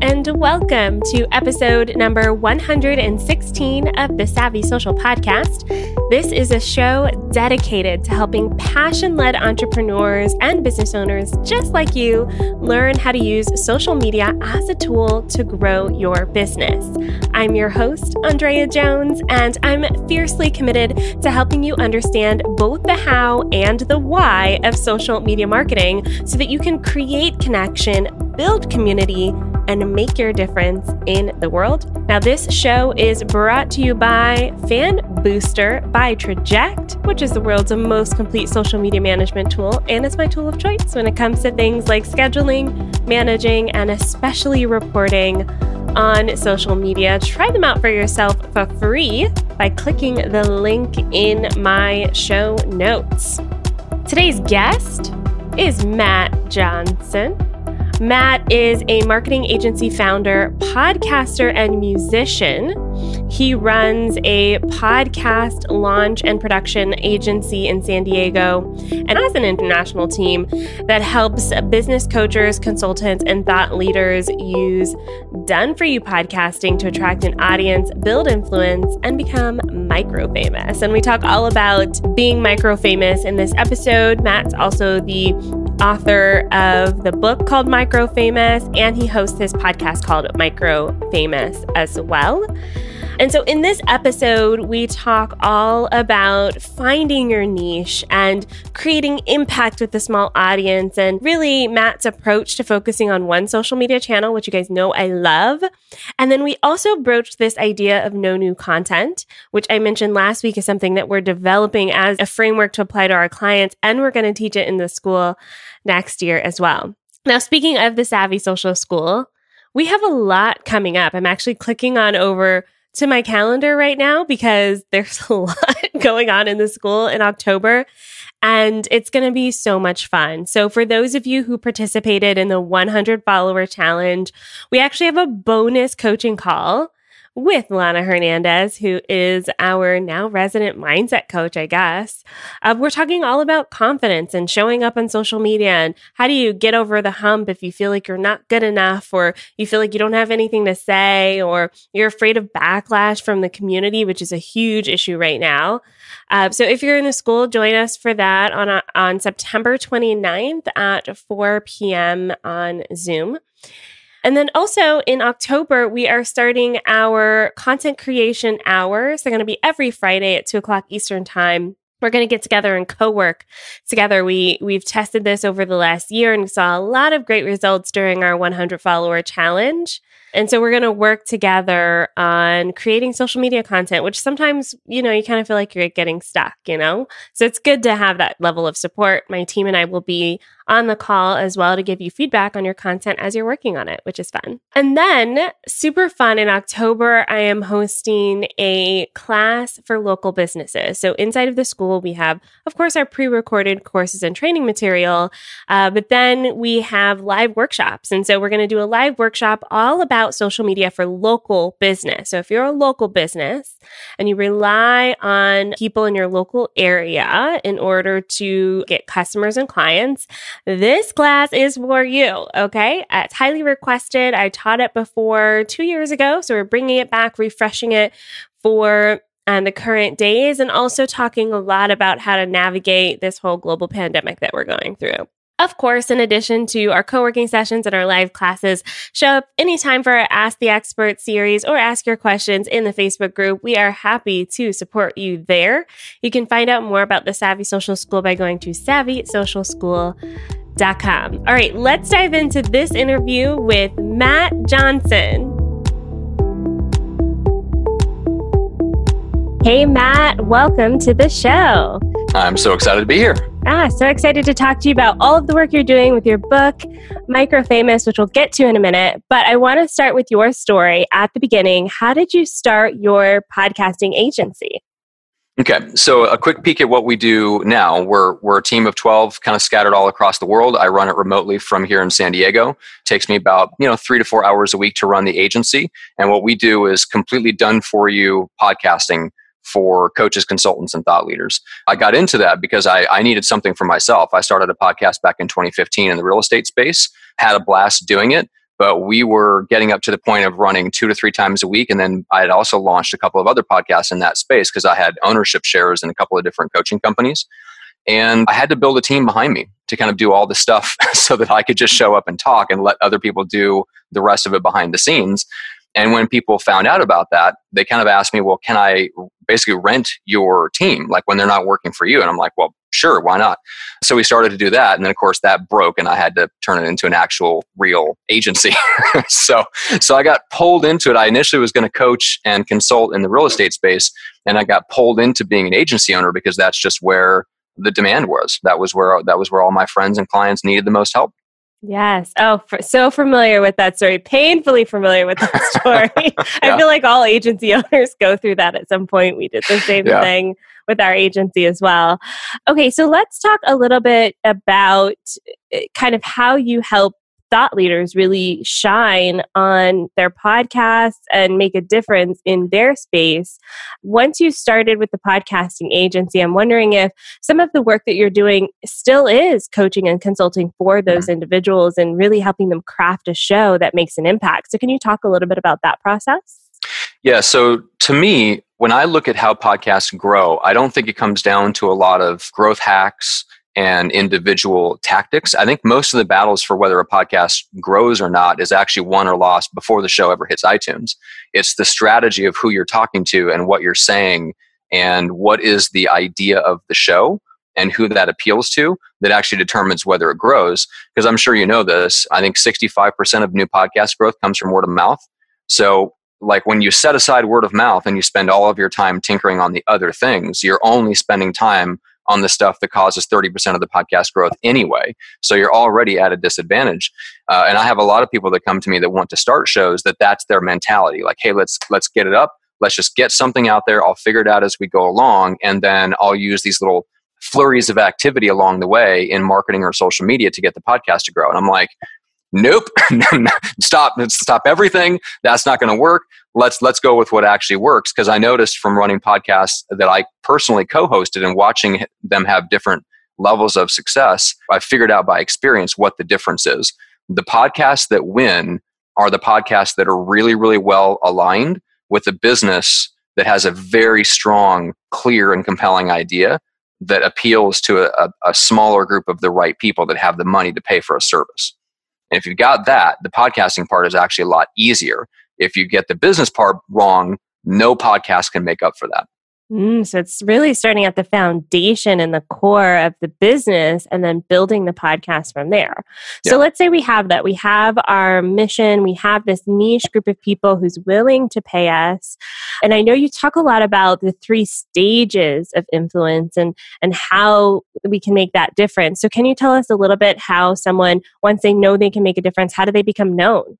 And welcome to episode number 116 of the Savvy Social Podcast. This is a show dedicated to helping passion led entrepreneurs and business owners just like you learn how to use social media as a tool to grow your business. I'm your host, Andrea Jones, and I'm fiercely committed to helping you understand both the how and the why of social media marketing so that you can create connection, build community, and make your difference in the world. Now, this show is brought to you by Fan Booster by Traject, which is the world's most complete social media management tool, and it's my tool of choice when it comes to things like scheduling, managing, and especially reporting on social media. Try them out for yourself for free by clicking the link in my show notes. Today's guest is Matt Johnson. Matt is a marketing agency founder, podcaster, and musician. He runs a podcast launch and production agency in San Diego and has an international team that helps business coaches, consultants, and thought leaders use done for you podcasting to attract an audience, build influence, and become micro famous. And we talk all about being micro famous in this episode. Matt's also the author of the book called Micro Famous, and he hosts his podcast called Micro Famous as well. And so, in this episode, we talk all about finding your niche and creating impact with a small audience, and really Matt's approach to focusing on one social media channel, which you guys know I love. And then we also broached this idea of no new content, which I mentioned last week is something that we're developing as a framework to apply to our clients, and we're going to teach it in the school next year as well. Now, speaking of the Savvy Social School, we have a lot coming up. I'm actually clicking on over to my calendar right now because there's a lot going on in the school in October and it's going to be so much fun. So, for those of you who participated in the 100 follower challenge, we actually have a bonus coaching call with Lana Hernandez, who is our now resident mindset coach, I guess. Uh, we're talking all about confidence and showing up on social media and how do you get over the hump if you feel like you're not good enough or you feel like you don't have anything to say or you're afraid of backlash from the community, which is a huge issue right now. Uh, so if you're in the school, join us for that on, uh, on September 29th at 4 p.m. on Zoom. And then also in October, we are starting our content creation hours. They're going to be every Friday at two o'clock Eastern time. We're going to get together and co-work together. We we've tested this over the last year and saw a lot of great results during our 100 follower challenge. And so we're going to work together on creating social media content, which sometimes, you know, you kind of feel like you're getting stuck, you know? So it's good to have that level of support. My team and I will be on the call as well to give you feedback on your content as you're working on it, which is fun. And then, super fun in October, I am hosting a class for local businesses. So, inside of the school, we have, of course, our pre recorded courses and training material, uh, but then we have live workshops. And so, we're going to do a live workshop all about social media for local business. So, if you're a local business and you rely on people in your local area in order to get customers and clients, this class is for you. Okay. It's highly requested. I taught it before two years ago. So we're bringing it back, refreshing it for um, the current days, and also talking a lot about how to navigate this whole global pandemic that we're going through. Of course, in addition to our co working sessions and our live classes, show up anytime for our Ask the Expert series or ask your questions in the Facebook group. We are happy to support you there. You can find out more about the Savvy Social School by going to savvysocialschool.com. All right, let's dive into this interview with Matt Johnson. Hey, Matt, welcome to the show. I'm so excited to be here. Ah, so excited to talk to you about all of the work you're doing with your book, Micro Famous, which we'll get to in a minute. But I want to start with your story at the beginning. How did you start your podcasting agency? Okay, so a quick peek at what we do now. We're we're a team of twelve, kind of scattered all across the world. I run it remotely from here in San Diego. It takes me about you know three to four hours a week to run the agency, and what we do is completely done for you podcasting for coaches, consultants, and thought leaders. I got into that because I, I needed something for myself. I started a podcast back in 2015 in the real estate space, had a blast doing it, but we were getting up to the point of running two to three times a week. And then I had also launched a couple of other podcasts in that space because I had ownership shares in a couple of different coaching companies. And I had to build a team behind me to kind of do all the stuff so that I could just show up and talk and let other people do the rest of it behind the scenes. And when people found out about that, they kind of asked me, well, can I basically rent your team, like when they're not working for you? And I'm like, well, sure, why not? So we started to do that. And then, of course, that broke and I had to turn it into an actual real agency. so, so I got pulled into it. I initially was going to coach and consult in the real estate space. And I got pulled into being an agency owner because that's just where the demand was. That was where that was where all my friends and clients needed the most help. Yes. Oh, for, so familiar with that story. Painfully familiar with that story. yeah. I feel like all agency owners go through that at some point. We did the same yeah. thing with our agency as well. Okay, so let's talk a little bit about eh, kind of how you help thought leaders really shine on their podcasts and make a difference in their space. Once you started with the podcasting agency, I'm wondering if some of the work that you're doing still is coaching and consulting for those individuals and really helping them craft a show that makes an impact. So, can you talk a little bit about that process? Yeah, so to me, when I look at how podcasts grow, I don't think it comes down to a lot of growth hacks and individual tactics. I think most of the battles for whether a podcast grows or not is actually won or lost before the show ever hits iTunes. It's the strategy of who you're talking to and what you're saying and what is the idea of the show and who that appeals to that actually determines whether it grows. Because I'm sure you know this. I think 65% of new podcast growth comes from word of mouth. So like when you set aside word of mouth and you spend all of your time tinkering on the other things, you're only spending time on the stuff that causes 30% of the podcast growth anyway. So you're already at a disadvantage. Uh, and I have a lot of people that come to me that want to start shows that that's their mentality. Like, hey, let's let's get it up. Let's just get something out there. I'll figure it out as we go along, and then I'll use these little flurries of activity along the way in marketing or social media to get the podcast to grow. And I'm like, nope stop stop everything that's not going to work let's let's go with what actually works because i noticed from running podcasts that i personally co-hosted and watching them have different levels of success i figured out by experience what the difference is the podcasts that win are the podcasts that are really really well aligned with a business that has a very strong clear and compelling idea that appeals to a, a smaller group of the right people that have the money to pay for a service and if you've got that, the podcasting part is actually a lot easier. If you get the business part wrong, no podcast can make up for that. Mm, so it's really starting at the foundation and the core of the business and then building the podcast from there. So yeah. let's say we have that. We have our mission, we have this niche group of people who's willing to pay us. And I know you talk a lot about the three stages of influence and and how we can make that difference. So can you tell us a little bit how someone once they know they can make a difference, how do they become known?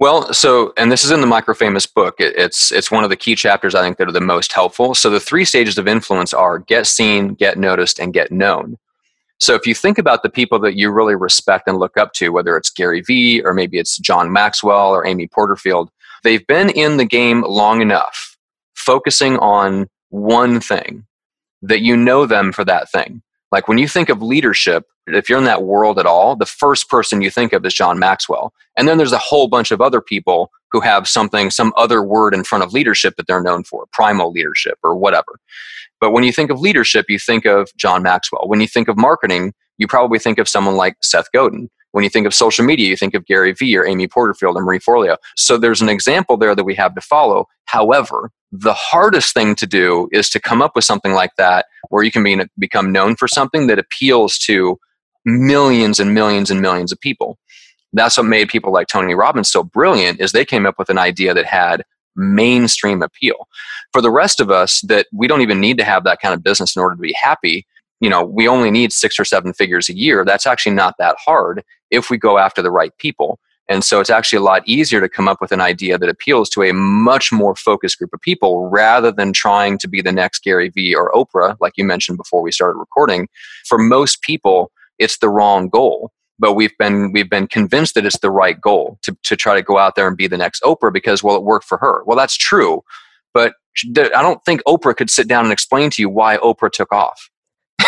Well, so and this is in the microfamous book. It, it's it's one of the key chapters I think that are the most helpful. So the three stages of influence are get seen, get noticed, and get known. So if you think about the people that you really respect and look up to, whether it's Gary Vee or maybe it's John Maxwell or Amy Porterfield, they've been in the game long enough, focusing on one thing that you know them for that thing. Like when you think of leadership, if you're in that world at all, the first person you think of is John Maxwell. And then there's a whole bunch of other people who have something, some other word in front of leadership that they're known for, primal leadership or whatever. But when you think of leadership, you think of John Maxwell. When you think of marketing, you probably think of someone like Seth Godin. When you think of social media, you think of Gary Vee or Amy Porterfield and Marie Forleo. So there's an example there that we have to follow. However, the hardest thing to do is to come up with something like that where you can be, become known for something that appeals to millions and millions and millions of people. That's what made people like Tony Robbins so brilliant is they came up with an idea that had mainstream appeal. For the rest of us that we don't even need to have that kind of business in order to be happy, you know, we only need 6 or 7 figures a year. That's actually not that hard if we go after the right people. And so it's actually a lot easier to come up with an idea that appeals to a much more focused group of people rather than trying to be the next Gary Vee or Oprah, like you mentioned before we started recording. For most people, it's the wrong goal. But we've been we've been convinced that it's the right goal to, to try to go out there and be the next Oprah because well it worked for her. Well that's true, but I don't think Oprah could sit down and explain to you why Oprah took off.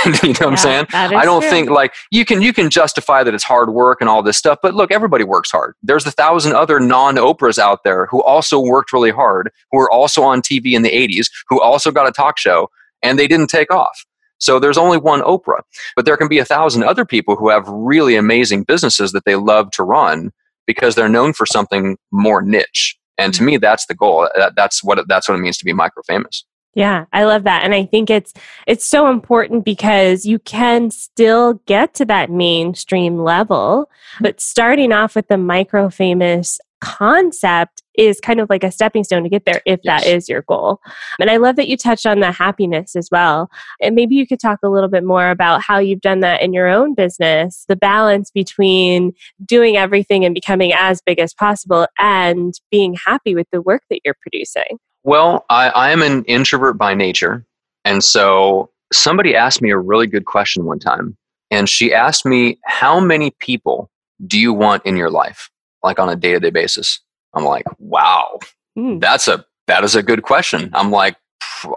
you know what Yeah, I'm saying? I don't true. think like you can you can justify that it's hard work and all this stuff, but look, everybody works hard. There's a thousand other non-Oprahs out there who also worked really hard, who were also on TV in the 80s, who also got a talk show, and they didn't take off. So there's only one Oprah, but there can be a thousand other people who have really amazing businesses that they love to run because they're known for something more niche. And to mm. me, that's the goal. That, that's what it, that's what it means to be micro famous. Yeah, I love that. And I think it's it's so important because you can still get to that mainstream level, but starting off with the micro famous concept is kind of like a stepping stone to get there if that Yes. is your goal. And I love that you touched on the happiness as well. And maybe you could talk a little bit more about how you've done that in your own business, the balance between doing everything and becoming as big as possible and being happy with the work that you're producing. Well, I, I am an introvert by nature. And so somebody asked me a really good question one time. And she asked me, How many people do you want in your life? Like on a day to day basis. I'm like, wow, Mm. that's a that is a good question. I'm like,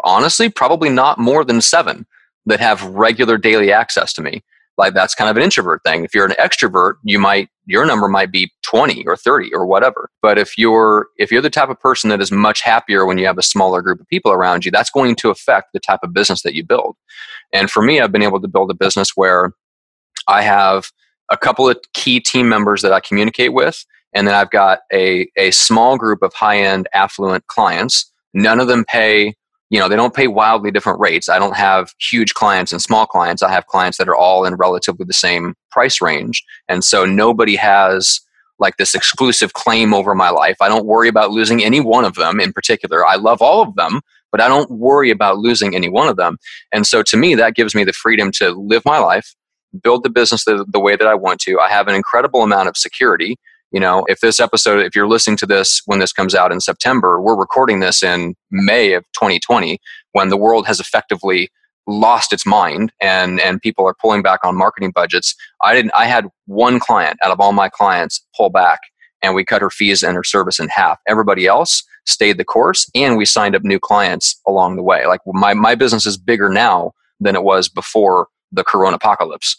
honestly, probably not more than seven that have regular daily access to me. Like that's kind of an introvert thing. If you're an extrovert, you might your number might be 20 or 30 or whatever. But if you're if you're the type of person that is much happier when you have a smaller group of people around you, that's going to affect the type of business that you build. And for me, I've been able to build a business where I have a couple of key team members that I communicate with, and then I've got a, a small group of high end affluent clients. None of them pay, you know, they don't pay wildly different rates. I don't have huge clients and small clients. I have clients that are all in relatively the same price range. And so nobody has like this exclusive claim over my life. I don't worry about losing any one of them in particular. I love all of them, but I don't worry about losing any one of them. And so to me, that gives me the freedom to live my life, build the business the, the way that I want to. I have an incredible amount of security. You know, if this episode, if you're listening to this when this comes out in September, we're recording this in May of 2020 when the world has effectively lost its mind and and people are pulling back on marketing budgets. I didn't I had one client out of all my clients pull back and we cut her fees and her service in half. Everybody else stayed the course and we signed up new clients along the way. Like my my business is bigger now than it was before the corona apocalypse.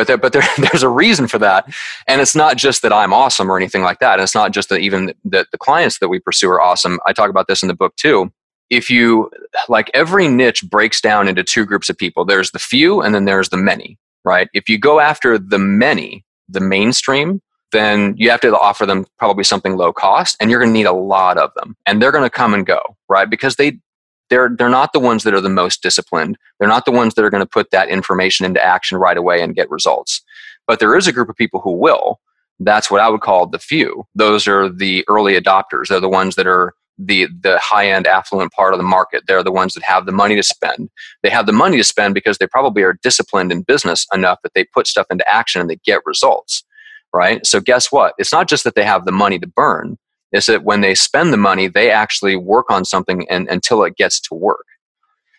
But there, but there, there's a reason for that, and it's not just that I'm awesome or anything like that. And it's not just that even that the clients that we pursue are awesome. I talk about this in the book too. If you like, every niche breaks down into two groups of people. There's the few, and then there's the many. Right? If you go after the many, the mainstream, then you have to offer them probably something low cost, and you're going to need a lot of them, and they're going to come and go, right? Because they they're they're not the ones that are the most disciplined. They're not the ones that are going to put that information into action right away and get results. But there is a group of people who will. That's what I would call the few. Those are the early adopters. They're the ones that are the the high end affluent part of the market. They're the ones that have the money to spend. They have the money to spend because they probably are disciplined in business enough that they put stuff into action and they get results. Right? So guess what? It's not just that they have the money to burn is that when they spend the money, they actually work on something and, until it gets to work.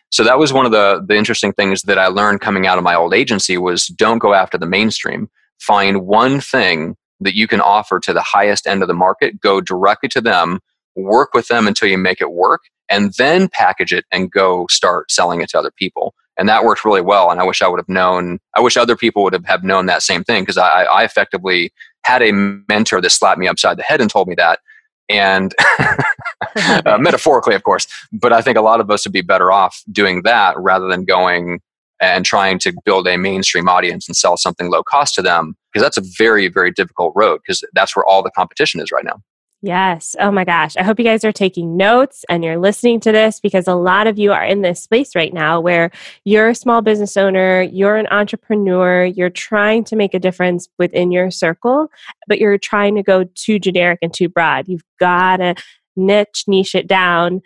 So that was one of the, the interesting things that I learned coming out of my old agency was don't go after the mainstream. Find one thing that you can offer to the highest end of the market, go directly to them, work with them until you make it work, and then package it and go start selling it to other people. And that worked really well. And I wish I would have known, I wish other people would have, have known that same thing because I, I effectively had a mentor that slapped me upside the head and told me that and uh, metaphorically, of course. But I think a lot of us would be better off doing that rather than going and trying to build a mainstream audience and sell something low cost to them because that's a very, very difficult road because that's where all the competition is right now. Yes. Oh my gosh. I hope you guys are taking notes and you're listening to this because a lot of you are in this space right now where you're a small business owner, you're an entrepreneur, you're trying to make a difference within your circle, but you're trying to go too generic and too broad. You've got to niche, niche it down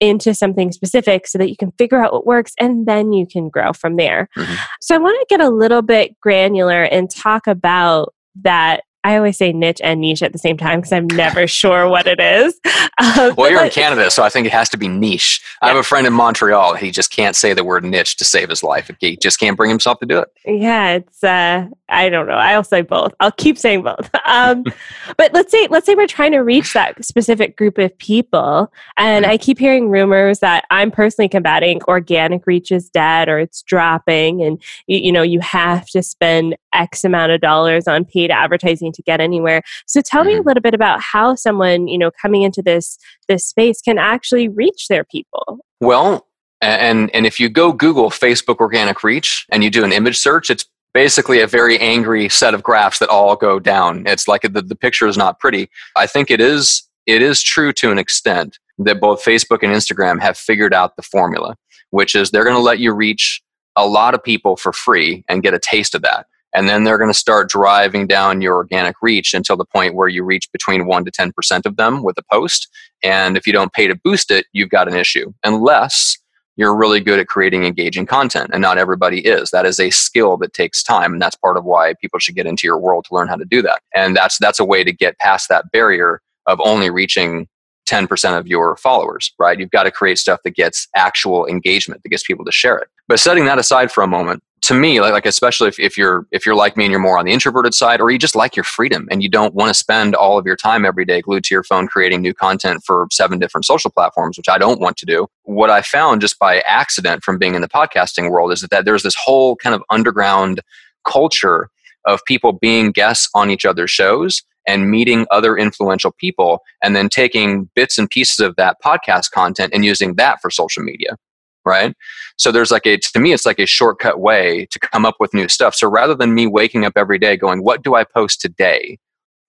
into something specific so that you can figure out what works and then you can grow from there. Mhm. So I want to get a little bit granular and talk about that I always say niche and niche at the same time because I'm never sure what it is. Um, well, you're in Canada, so I think it has to be niche. Yeah. I have a friend in Montreal. He just can't say the word niche to save his life. He just can't bring himself to do it. Yeah, it's uh, I don't know. I'll say both. I'll keep saying both. Um, but let's say let's say we're trying to reach that specific group of people, and. I keep hearing rumors that I'm personally combating organic reach is dead or it's dropping, and you, you know you have to spend X amount of dollars on paid advertising to get anywhere. So tell mm-hmm. me a mm-hmm. little bit about how someone, you know, coming into this this space can actually reach their people. Well, and and if you go Google Facebook organic reach and you do an image search, it's basically a very angry set of graphs that all go down. It's like the, the picture is not pretty. I think it is it is true to an extent that both Facebook and Instagram have figured out the formula, which is they're going to let you reach a lot of people for free and get a taste of that and then they're going to start driving down your organic reach until the point where you reach between 1 to 10% of them with a post. And if you don't pay to boost it you've got an issue unless you're really good at creating engaging content and not everybody is. That is a skill that takes time and that's part of why people should get into your world to learn how to do that. And that's that's a way to get past that barrier of only reaching 10% of your followers right? You've got to create stuff that gets actual engagement that gets people to share it. But setting that aside for a moment to me like, like especially if, if you're if you're like me and you're more on the introverted side or you just like your freedom and you don't want to spend all of your time every day glued to your phone creating new content for seven different social platforms which i don't want to do. What i found just by accident from being in the podcasting world is that, that there's this whole kind of underground culture of people being guests on each other's shows and meeting other influential people and then taking bits and pieces of that podcast content and using that for social media right? So there's like a, to me, it's like a shortcut way to come up with new stuff. So rather than me waking up every day going, what do I post today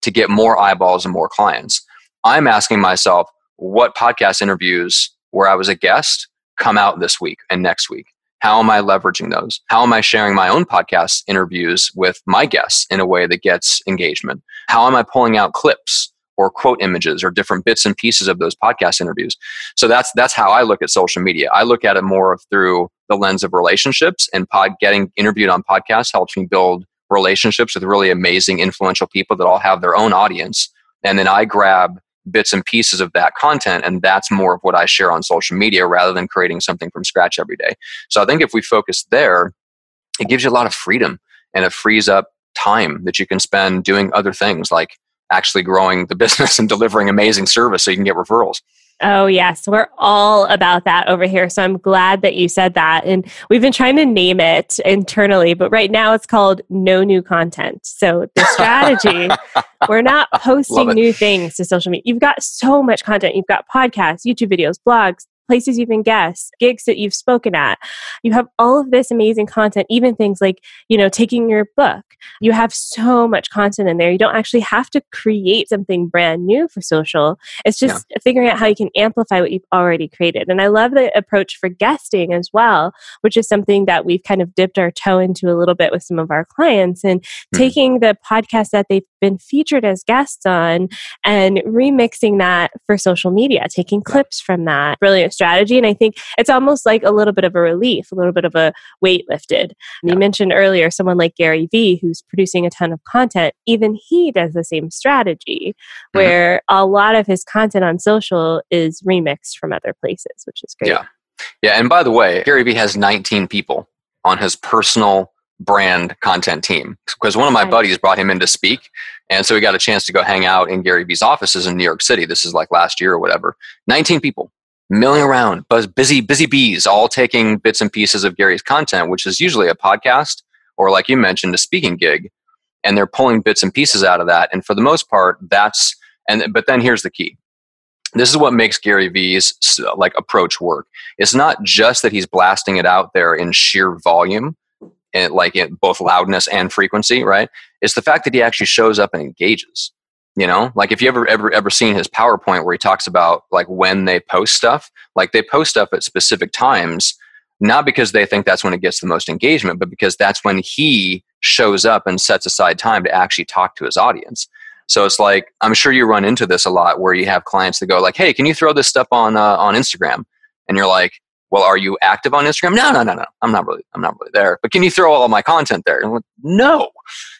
to get more eyeballs and more clients? I'm asking myself, what podcast interviews where I was a guest come out this week and next week? How am I leveraging those? How am I sharing my own podcast interviews with my guests in a way that gets engagement? How am I pulling out clips or quote images or different bits and pieces of those podcast interviews. So that's that's how I look at social media. I look at it more through the lens of relationships and pod getting interviewed on podcasts helps me build relationships with really amazing influential people that all have their own audience and then I grab bits and pieces of that content and that's more of what I share on social media rather than creating something from scratch every day. So I think if we focus there it gives you a lot of freedom and it frees up time that you can spend doing other things like actually growing the business and delivering amazing service so you can get referrals. Oh, yes. We're all about that over here. So I'm glad that you said that. And we've been trying to name it internally, but right now it's called No New Content. So the strategy, we're not posting new things to social media. You've got so much content. You've got podcasts, YouTube videos, blogs, places you've been guests, gigs that you've spoken at. You have all of this amazing content, even things like, you know, taking your book. You have so much content in there. You don't actually have to create something brand new for social. It's just yeah. figuring out how you can amplify what you've already created. And I love the approach for guesting as well, which is something that we've kind of dipped our toe into a little bit with some of our clients and mm-hmm. taking the podcast that they've been featured as guests on and remixing that for social media, taking clips from that. Brilliant strategy. And I think it's almost like a little bit of a relief, a little bit of a weight lifted. Yeah. You mentioned earlier someone like Gary Vee, who's producing a ton of content. Even he does the same strategy mm-hmm. where a lot of his content on social is remixed from other places, which is great. Yeah. Yeah. And by the way, Gary Vee has 19 people on his personal brand content team because one of my buddies brought him in to speak and so we got a chance to go hang out in gary vee's offices in new york city this is like last year or whatever 19 people milling around, buzz, busy, busy bees, all taking bits and pieces of Gary's content, which is usually a podcast or, like you mentioned, a speaking gig, and they're pulling bits and pieces out of that. And for the most part, that's and but then here's the key. This is what makes Gary Vee's like approach work. It's not just that he's blasting it out there in sheer volume, like in both loudness and frequency, right? It's the fact that he actually shows up and engages you know like if you ever ever ever seen his powerpoint where he talks about like when they post stuff like they post stuff at specific times not because they think that's when it gets the most engagement but because that's when he shows up and sets aside time to actually talk to his audience so it's like i'm sure you run into this a lot where you have clients that go like hey can you throw this stuff on uh, on instagram and you're like well, are you active on Instagram? No, no, no, no. I'm not really, I'm not really there. But can you throw all of my content there? Like, no,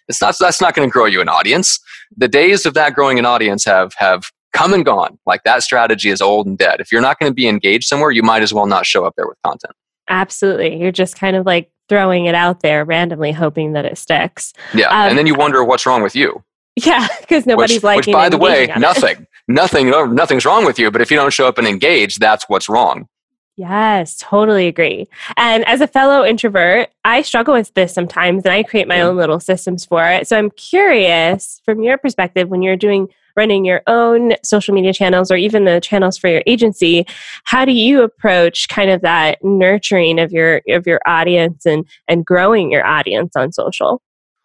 it's not. That's not going to grow you an audience. The days of that growing an audience have have come and gone. Like that strategy is old and dead. If you're not going to be engaged somewhere, you might as well not show up there with content. Absolutely. You're just kind of like throwing it out there randomly, hoping that it sticks. Yeah, um, and then you wonder what's wrong with you. Yeah, because nobody's which, liking. Which, by the way, nothing, nothing, nothing's wrong with you. But if you don't show up and engage, that's what's wrong. Yes, totally agree. And as a fellow introvert, I struggle with this sometimes, and I create my own little systems for it. So I'm curious, from your perspective, when you're doing running your own social media channels or even the channels for your agency how do you approach kind of that nurturing of your of your audience and and growing your audience on social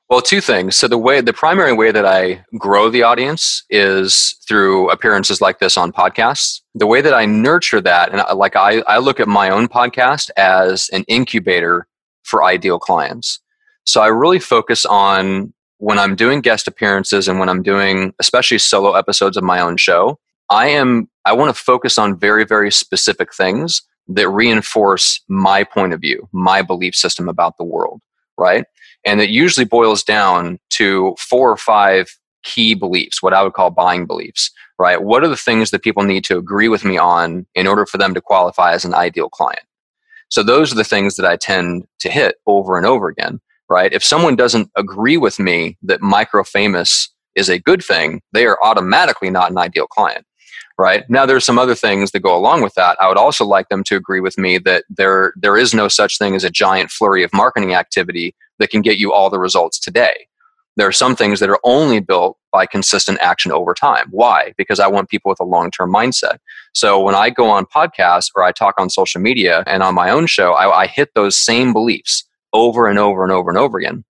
well, two things. So the way the primary way that I grow the audience is through appearances like this on podcasts. The way that I nurture that, and I, like I, I look at my own podcast as an incubator for ideal clients. So I really focus on when I'm doing guest appearances and when I'm doing especially solo episodes of my own show, I am I want to focus on very very specific things that reinforce my point of view, my belief system about the world, right? And it usually boils down to four or five key beliefs, what I would call buying beliefs, right? What are the things that people need to agree with me on in order for them to qualify as an ideal client? So those are the things that I tend to hit over and over again right? If someone doesn't agree with me that micro famous is a good thing, they are automatically not an ideal client, right? Now, there's some other things that go along with that. I would also like them to agree with me that there there is no such thing as a giant flurry of marketing activity that can get you all the results today. There are some things that are only built by consistent action over time. Why? Because I want people with a long term mindset. So when I go on podcasts or I talk on social media and on my own show, I, I hit those same beliefs over and over and over and over again.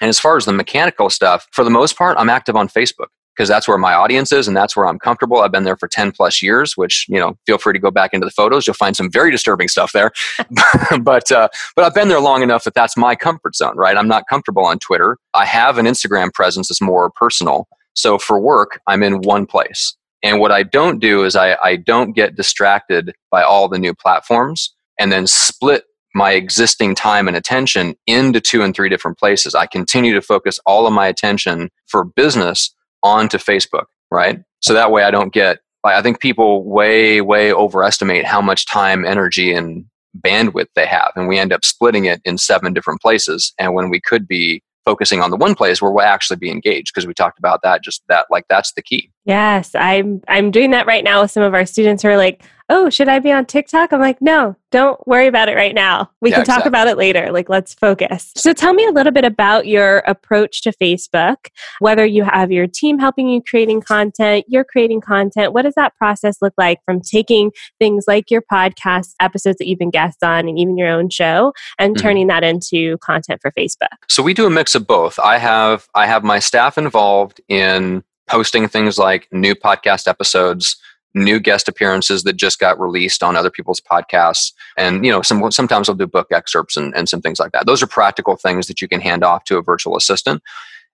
And as far as the mechanical stuff, for the most part, I'm active on Facebook because that's where my audience is and that's where I'm comfortable. I've been there for 10 plus years, which, you know, feel free to go back into the photos. You'll find some very disturbing stuff there. but, uh, but I've been there long enough that that's my comfort zone, right? I'm not comfortable on Twitter. I have an Instagram presence that's more personal. So for work, I'm in one place. And what I don't do is I, I don't get distracted by all the new platforms and then split my existing time and attention into two and three different places. I continue to focus all of my attention for business onto Facebook, right? So that way I don't get, I think people way, way overestimate how much time, energy, and bandwidth they have. And we end up splitting it in seven different places. And when we could be focusing on the one place where we'll actually be engaged because we talked about that just that like that's the key yes i'm i'm doing that right now with some of our students who are like oh, should I be on TikTok? I'm like, no, don't worry about it right now. We yeah, can talk about it later. Like, let's focus. So, tell me a little bit about your approach to Facebook, whether you have your team helping you creating content, you're creating content. What does that process look like from taking things like your podcast episodes that you've been guests on and even your own show and mm-hmm. turning that into content for Facebook? So, we do a mix of both. I have I have my staff involved in posting things like new podcast episodes new guest appearances that just got released on other people's podcasts. And you know some, sometimes i'll do book excerpts and, and some things like that. Those are practical things that you can hand off to a virtual assistant.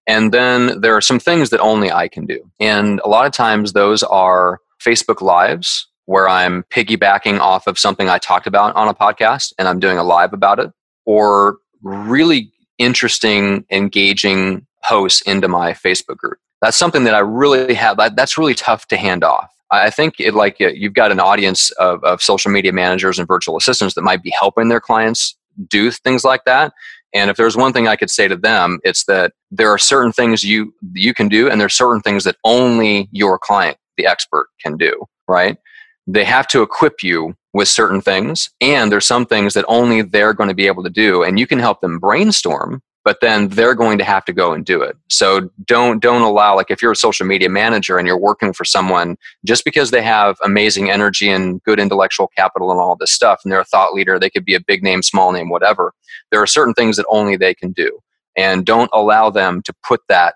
And then there are some things that only i can do. And a lot of times those are facebook lives where i'm piggybacking off of something i talked about on a podcast and i'm doing a live about it or really interesting engaging posts into my facebook group. That's something that i really have that's really tough to hand off I think it like you've got an audience of, of social media managers and virtual assistants that might be helping their clients do things like that. And if there's one thing I could say to them, it's that there are certain things you you can do, and there's certain things that only your client, the expert, can do. Right? They have to equip you with certain things, and there's some things that only they're going to be able to do, and you can help them brainstorm but then they're going to have to go and do it. So don't don't allow like if you're a social media manager and you're working for someone just because they have amazing energy and good intellectual capital and all this stuff and they're a thought leader they could be a big name small name whatever there are certain things that only they can do. And don't allow them to put that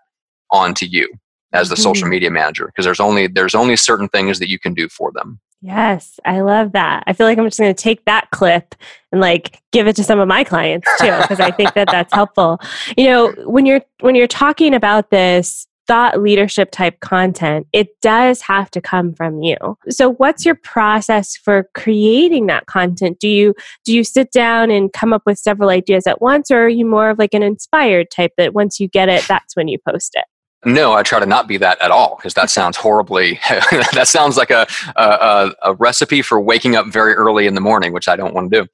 onto you as the mm-hmm. social media manager because there's only there's only certain things that you can do for them Yes, I love that. I feel like I'm just going to take that clip and like give it to some of my clients too because I think that that's helpful. You know, when you're when you're talking about this thought leadership type content, it does have to come from you. So what's your process for creating that content? Do you do you sit down and come up with several ideas at once or are you more of like an inspired type that once you get it that's when you post it? No, I try to not be that at all because that sounds horribly. that sounds like a, a, a recipe for waking up very early in the morning, which I don't want to do.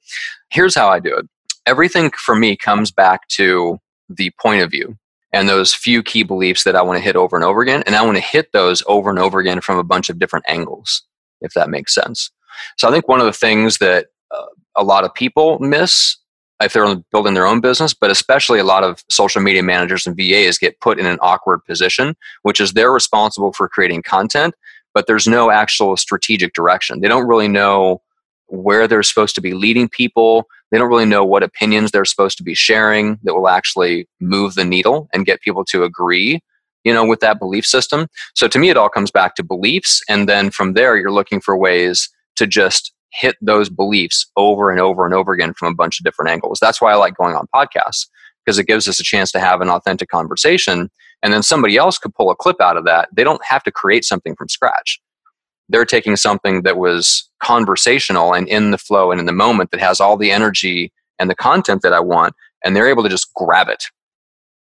Here's how I do it. Everything for me comes back to the point of view and those few key beliefs that I want to hit over and over again. And I want to hit those over and over again from a bunch of different angles, if that makes sense. So I think one of the things that uh, a lot of people miss if they're building their own business, but especially a lot of social media managers and VAs get put in an awkward position, which is they're responsible for creating content, but there's no actual strategic direction. They don't really know where they're supposed to be leading people. They don't really know what opinions they're supposed to be sharing that will actually move the needle and get people to agree, you know, with that belief system. So to me, it all comes back to beliefs. And then from there, you're looking for ways to just hit those beliefs over and over and over again from a bunch of different angles. That's why I like going on podcasts because it gives us a chance to have an authentic conversation. And then somebody else could pull a clip out of that. They don't have to create something from scratch they're taking something that was conversational and in the flow and in the moment that has all the energy and the content that I want, and they're able to just grab it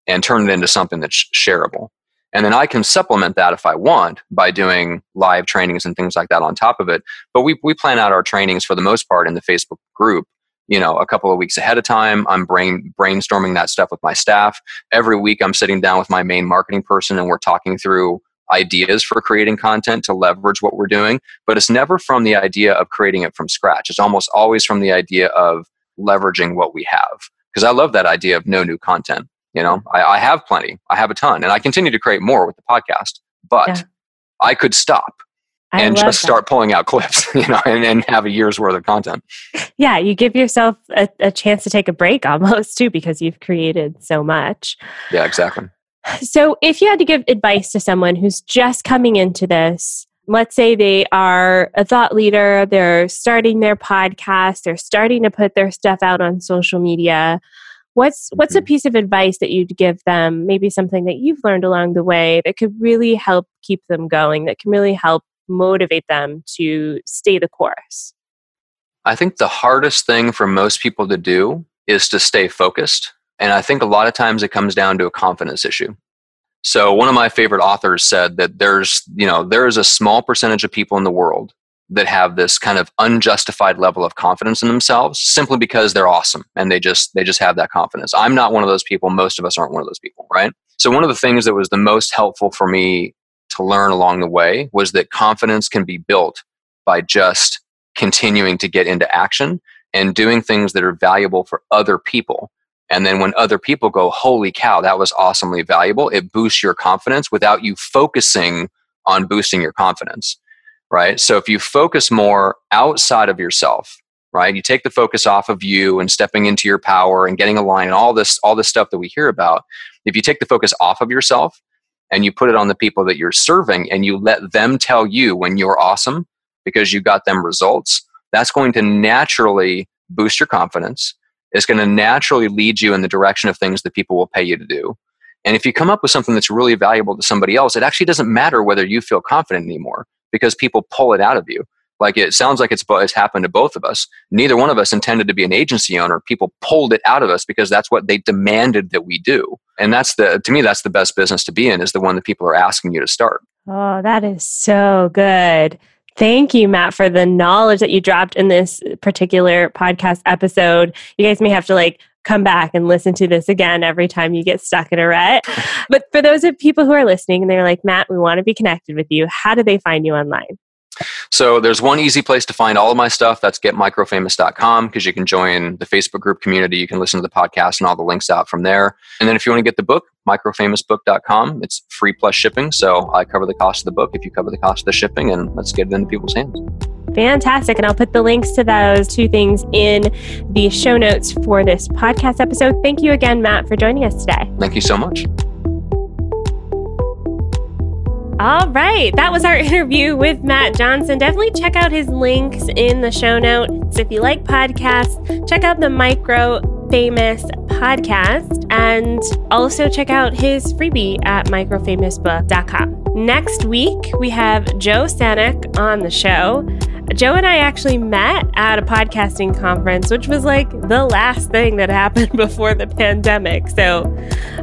and turn it into something that's shareable. And then I can supplement that if I want by doing live trainings and things like that on top of it. But we, we plan out our trainings for the most part in the Facebook group, you know, a couple of weeks ahead of time. I'm brain, brainstorming that stuff with my staff. Every week I'm sitting down with my main marketing person and we're talking through ideas for creating content to leverage what we're doing, but it's never from the idea of creating it from scratch. It's almost always from the idea of leveraging what we have. Because I love that idea of no new content. You know, I, I, have plenty, I have a ton, and I continue to create more with the podcast, but yeah. I could stop I and just that. start pulling out clips, you know, and, and, have a year's worth of content. Yeah, you give yourself a, a chance to take a break almost too because you've created so much. Yeah, exactly. So, if you had to give advice to someone who's just coming into this, let's say they are a thought leader, they're starting their podcast, they're starting to put their stuff out on social media. What's what's a mm-hmm. piece of advice that you'd give them? Maybe something that you've learned along the way that could really help keep them going, that can really help motivate them to stay the course. I think the hardest thing for most people to do is to stay focused and I think a lot of times it comes down to a confidence issue. So one of my favorite authors said that there's, you know, there is a small percentage of people in the world that have this kind of unjustified level of confidence in themselves simply because they're awesome and they just they just have that confidence. I'm not one of those people, most of us aren't one of those people, right? So one of the things that was the most helpful for me to learn along the way was that confidence can be built by just continuing to get into action and doing things that are valuable for other people and then when other people go, holy cow, that was awesomely valuable, it boosts your confidence without you focusing on boosting your confidence, right? So if you focus more outside of yourself, right? You take the focus off of you and stepping into your power and getting aligned and all this, all this stuff that we hear about. If you take the focus off of yourself and you put it on the people that you're serving and you let them tell you when you're awesome because you got them results, that's going to naturally boost your confidence It's going to naturally lead you in the direction of things that people will pay you to do. And if you come up with something that's really valuable to somebody else, it actually doesn't matter whether you feel confident anymore because people pull it out of you. Like it sounds like it's, it's happened to both of us. Neither one of us intended to be an agency owner. People pulled it out of us because that's what they demanded that we do. And that's the, to me, that's the best business to be in is the one that people are asking you to start. Oh, that is so good. Thank you, Matt, for the knowledge that you dropped in this particular podcast episode. You guys may have to like come back and listen to this again every time you get stuck in a rut. But for those of people who are listening and they're like, Matt, we want to be connected with you, how do they find you online? So there's one easy place to find all of my stuff. That's getmicrofamous.com because you can join the Facebook group community. You can listen to the podcast and all the links out from there. And then if you want to get the book, microfamousbook.com. It's free plus shipping. So I cover the cost of the book if you cover the cost of the shipping, and let's get it into people's hands. Fantastic. And I'll put the links to those two things in the show notes for this podcast episode. Thank you again, Matt, for joining us today. Thank you so much. All right, that was our interview with Matt Johnson. Definitely check out his links in the show notes. If you like podcasts, check out the Micro Famous podcast. And also check out his freebie at microfamousbook.com. Next week, we have Joe Stanek on the show. Joe and I actually met at a podcasting conference, which was like the last thing that happened before the pandemic. So,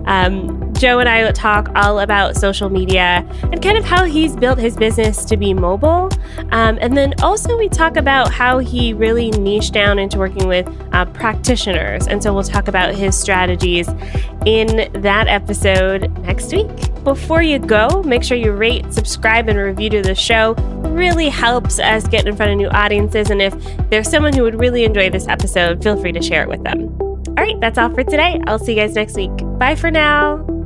um, Joe and I talk all about social media and kind of how he's built his business to be mobile. Um, and then also, we talk about how he really niched down into working with uh, practitioners. And so, we'll talk about his strategies in that episode next week. Before you go, make sure you rate, subscribe, and review to the show. It really helps us get in front of new audiences. And if there's someone who would really enjoy this episode, feel free to share it with them. All right, that's all for today. I'll see you guys next week. Bye for now.